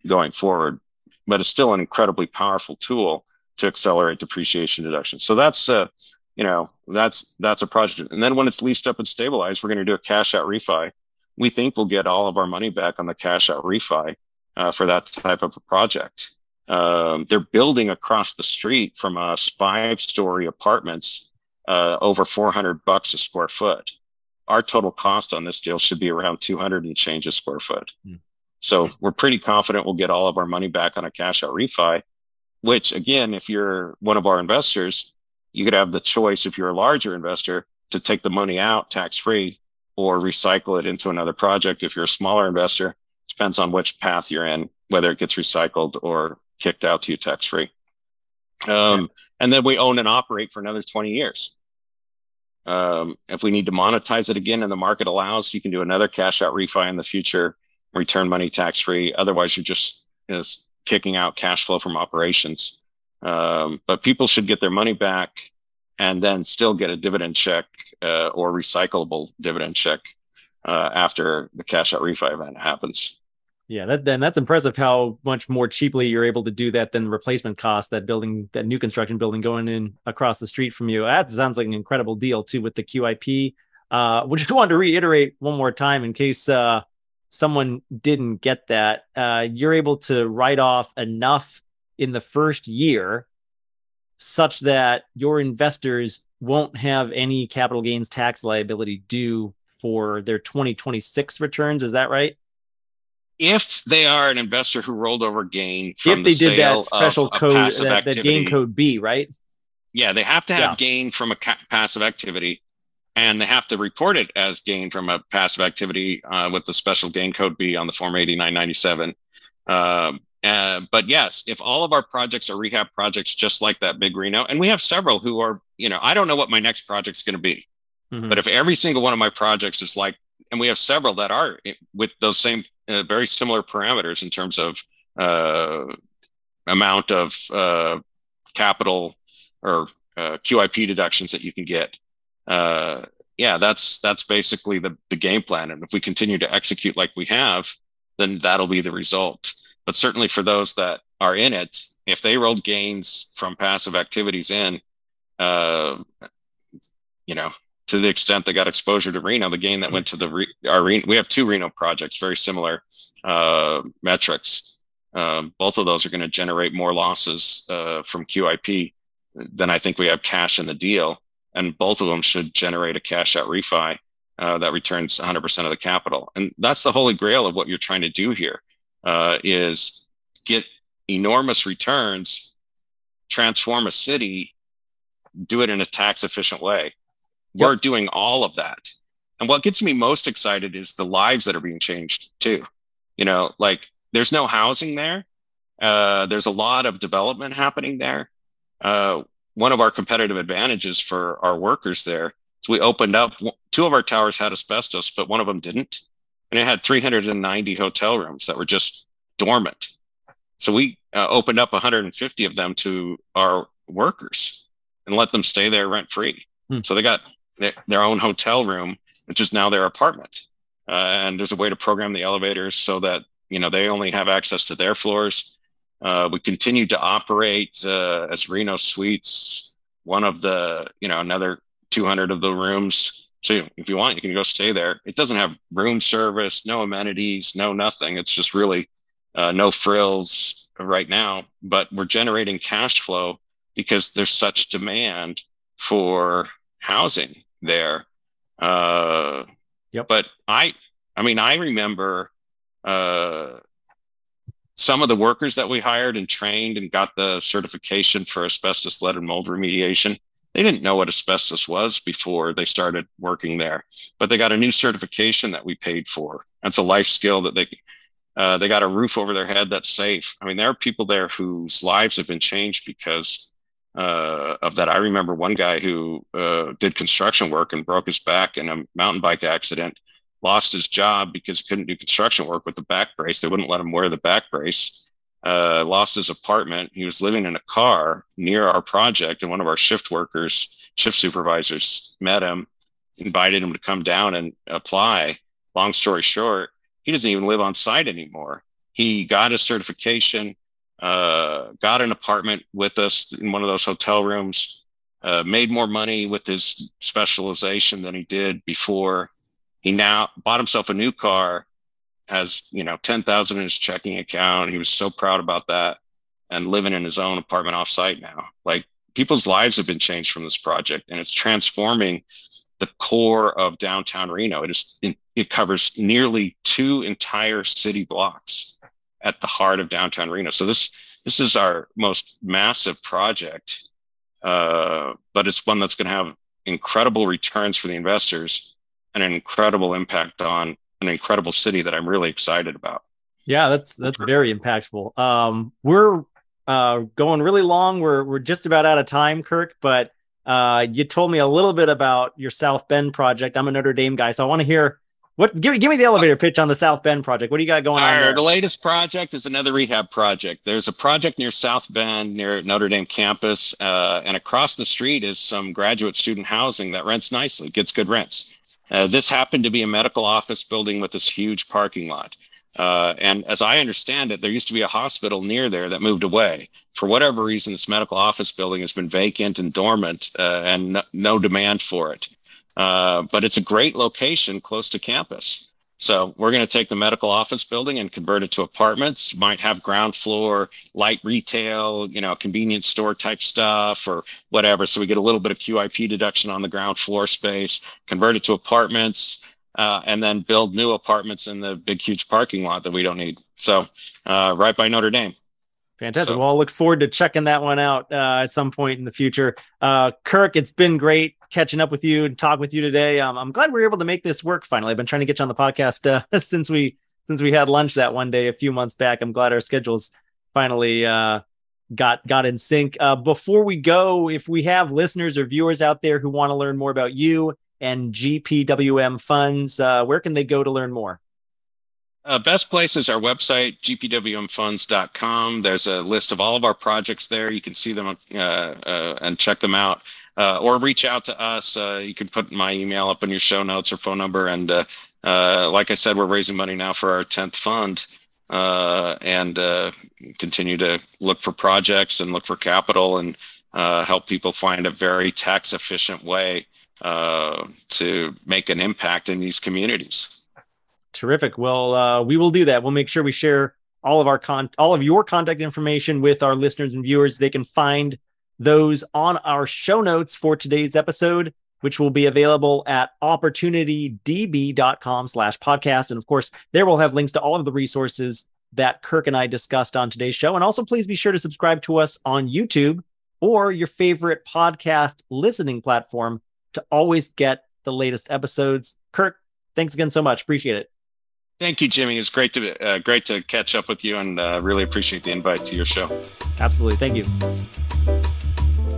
Speaker 3: going forward, but it's still an incredibly powerful tool to accelerate depreciation deduction. So that's, uh, you know, that's, that's a project. And then when it's leased up and stabilized, we're going to do a cash out refi. We think we'll get all of our money back on the cash out refi uh, for that type of a project. Um, they're building across the street from us five story apartments uh, over 400 bucks a square foot. Our total cost on this deal should be around 200 and change a square foot. Mm. So we're pretty confident we'll get all of our money back on a cash out refi, which again, if you're one of our investors, you could have the choice if you're a larger investor to take the money out tax free or recycle it into another project. If you're a smaller investor, depends on which path you're in, whether it gets recycled or kicked out to you tax free. Um, and then we own and operate for another 20 years. Um, if we need to monetize it again and the market allows, you can do another cash out refi in the future, return money tax free. Otherwise, you're just you know, kicking out cash flow from operations. Um, but people should get their money back and then still get a dividend check uh, or recyclable dividend check uh, after the cash out refi event happens.
Speaker 2: Yeah, that then that's impressive how much more cheaply you're able to do that than the replacement cost that building that new construction building going in across the street from you. That sounds like an incredible deal too with the QIP. Uh, we just wanted to reiterate one more time in case uh, someone didn't get that. Uh, you're able to write off enough in the first year such that your investors won't have any capital gains tax liability due for their 2026 returns. Is that right?
Speaker 3: If they are an investor who rolled over gain from
Speaker 2: if they
Speaker 3: the
Speaker 2: did that special code, that, that, gain code B, right?
Speaker 3: Yeah, they have to have yeah. gain from a ca- passive activity, and they have to report it as gain from a passive activity uh, with the special gain code B on the form 8997. Um, uh, but yes, if all of our projects are rehab projects just like that big Reno, and we have several who are, you know, I don't know what my next project's going to be, mm-hmm. but if every single one of my projects is like, and we have several that are with those same uh, very similar parameters in terms of uh, amount of uh, capital or uh, QIP deductions that you can get. Uh, yeah, that's that's basically the the game plan. And if we continue to execute like we have, then that'll be the result. But certainly for those that are in it, if they rolled gains from passive activities in, uh, you know, to the extent they got exposure to Reno, the gain that went to the re- our Reno, we have two Reno projects, very similar uh, metrics. Um, both of those are going to generate more losses uh, from QIP than I think we have cash in the deal, and both of them should generate a cash out refi uh, that returns 100% of the capital. And that's the holy grail of what you're trying to do here: uh, is get enormous returns, transform a city, do it in a tax efficient way Yep. We're doing all of that. And what gets me most excited is the lives that are being changed too. You know, like there's no housing there. Uh, there's a lot of development happening there. Uh, one of our competitive advantages for our workers there is we opened up two of our towers had asbestos, but one of them didn't. And it had 390 hotel rooms that were just dormant. So we uh, opened up 150 of them to our workers and let them stay there rent free. Hmm. So they got their, their own hotel room, which is now their apartment. uh, and there's a way to program the elevators so that you know they only have access to their floors. Uh, we continue to operate uh, as Reno Suites, one of the you know another 200 of the rooms. So if you want, you can go stay there. It doesn't have room service, no amenities, no nothing. It's just really uh, no frills right now. But we're generating cash flow because there's such demand for housing there. Uh, yep. But I, I mean, I remember uh, some of the workers that we hired and trained and got the certification for asbestos lead and mold remediation. They didn't know what asbestos was before they started working there, but they got a new certification that we paid for. That's a life skill that they uh, they got a roof over their head that's safe. I mean, there are people there whose lives have been changed because uh, of that. I remember one guy who uh, did construction work and broke his back in a mountain bike accident, lost his job because he couldn't do construction work with the back brace. They wouldn't let him wear the back brace. Uh, lost his apartment. He was living in a car near our project, and one of our shift workers, shift supervisors, met him, invited him to come down and apply. Long story short, he doesn't even live on site anymore. He got his certification uh, got an apartment with us in one of those hotel rooms, uh, made more money with his specialization than he did before. He now bought himself a new car, has you know ten thousand in his checking account. He was so proud about that, and living in his own apartment offsite now. Like people's lives have been changed from this project, and it's transforming the core of downtown Reno. It is it covers nearly two entire city blocks at the heart of downtown Reno. So this this is our most massive project, uh, but it's one that's going to have incredible returns for the investors and an incredible impact on an incredible city that I'm really excited about.
Speaker 2: Yeah, that's that's very impactful. Um, we're uh, going really long. We're we're just about out of time, Kirk. But uh, you told me a little bit about your South Bend project. I'm a Notre Dame guy, so I want to hear what give me give me the elevator pitch on the South Bend project. What do you got going on? There?
Speaker 3: The latest project is another rehab project. There's a project near South Bend near Notre Dame campus, uh, and across the street is some graduate student housing that rents nicely, gets good rents. Uh, this happened to be a medical office building with this huge parking lot. Uh, and as I understand it, there used to be a hospital near there that moved away. For whatever reason, this medical office building has been vacant and dormant, uh, and no, no demand for it. Uh, but it's a great location close to campus. So we're going to take the medical office building and convert it to apartments. Might have ground floor, light retail, you know, convenience store type stuff or whatever. So we get a little bit of QIP deduction on the ground floor space, convert it to apartments, uh, and then build new apartments in the big, huge parking lot that we don't need. So uh, right by Notre Dame.
Speaker 2: Fantastic. So, well, I'll look forward to checking that one out uh, at some point in the future. Uh, Kirk, it's been great catching up with you and talk with you today. Um, I'm glad we were able to make this work finally. I've been trying to get you on the podcast uh, since we since we had lunch that one day a few months back. I'm glad our schedules finally uh, got got in sync. Uh, before we go, if we have listeners or viewers out there who want to learn more about you and GPWM funds, uh, where can they go to learn more?
Speaker 3: Uh, best place is our website, gpwmfunds.com. There's a list of all of our projects there. You can see them uh, uh, and check them out. Uh, or reach out to us. Uh, you can put my email up in your show notes or phone number. And uh, like I said, we're raising money now for our 10th fund and continue to look for projects and look for capital and help people find a very tax efficient way to make an impact in these communities.
Speaker 2: Terrific. Well, uh, we will do that. We'll make sure we share all of our con all of your contact information with our listeners and viewers. They can find those on our show notes for today's episode, which will be available at opportunitydb.com slash podcast. And of course, there we'll have links to all of the resources that Kirk and I discussed on today's show. And also please be sure to subscribe to us on YouTube or your favorite podcast listening platform to always get the latest episodes. Kirk, thanks again so much. Appreciate it.
Speaker 3: Thank you, Jimmy. It's great to uh, great to catch up with you, and uh, really appreciate the invite to your show.
Speaker 2: Absolutely, thank you.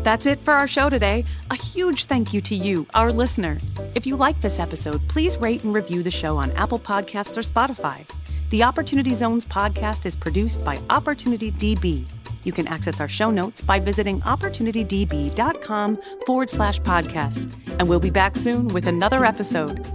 Speaker 1: That's it for our show today. A huge thank you to you, our listener. If you like this episode, please rate and review the show on Apple Podcasts or Spotify. The Opportunity Zones podcast is produced by Opportunity DB. You can access our show notes by visiting opportunitydb.com forward slash podcast. And we'll be back soon with another episode.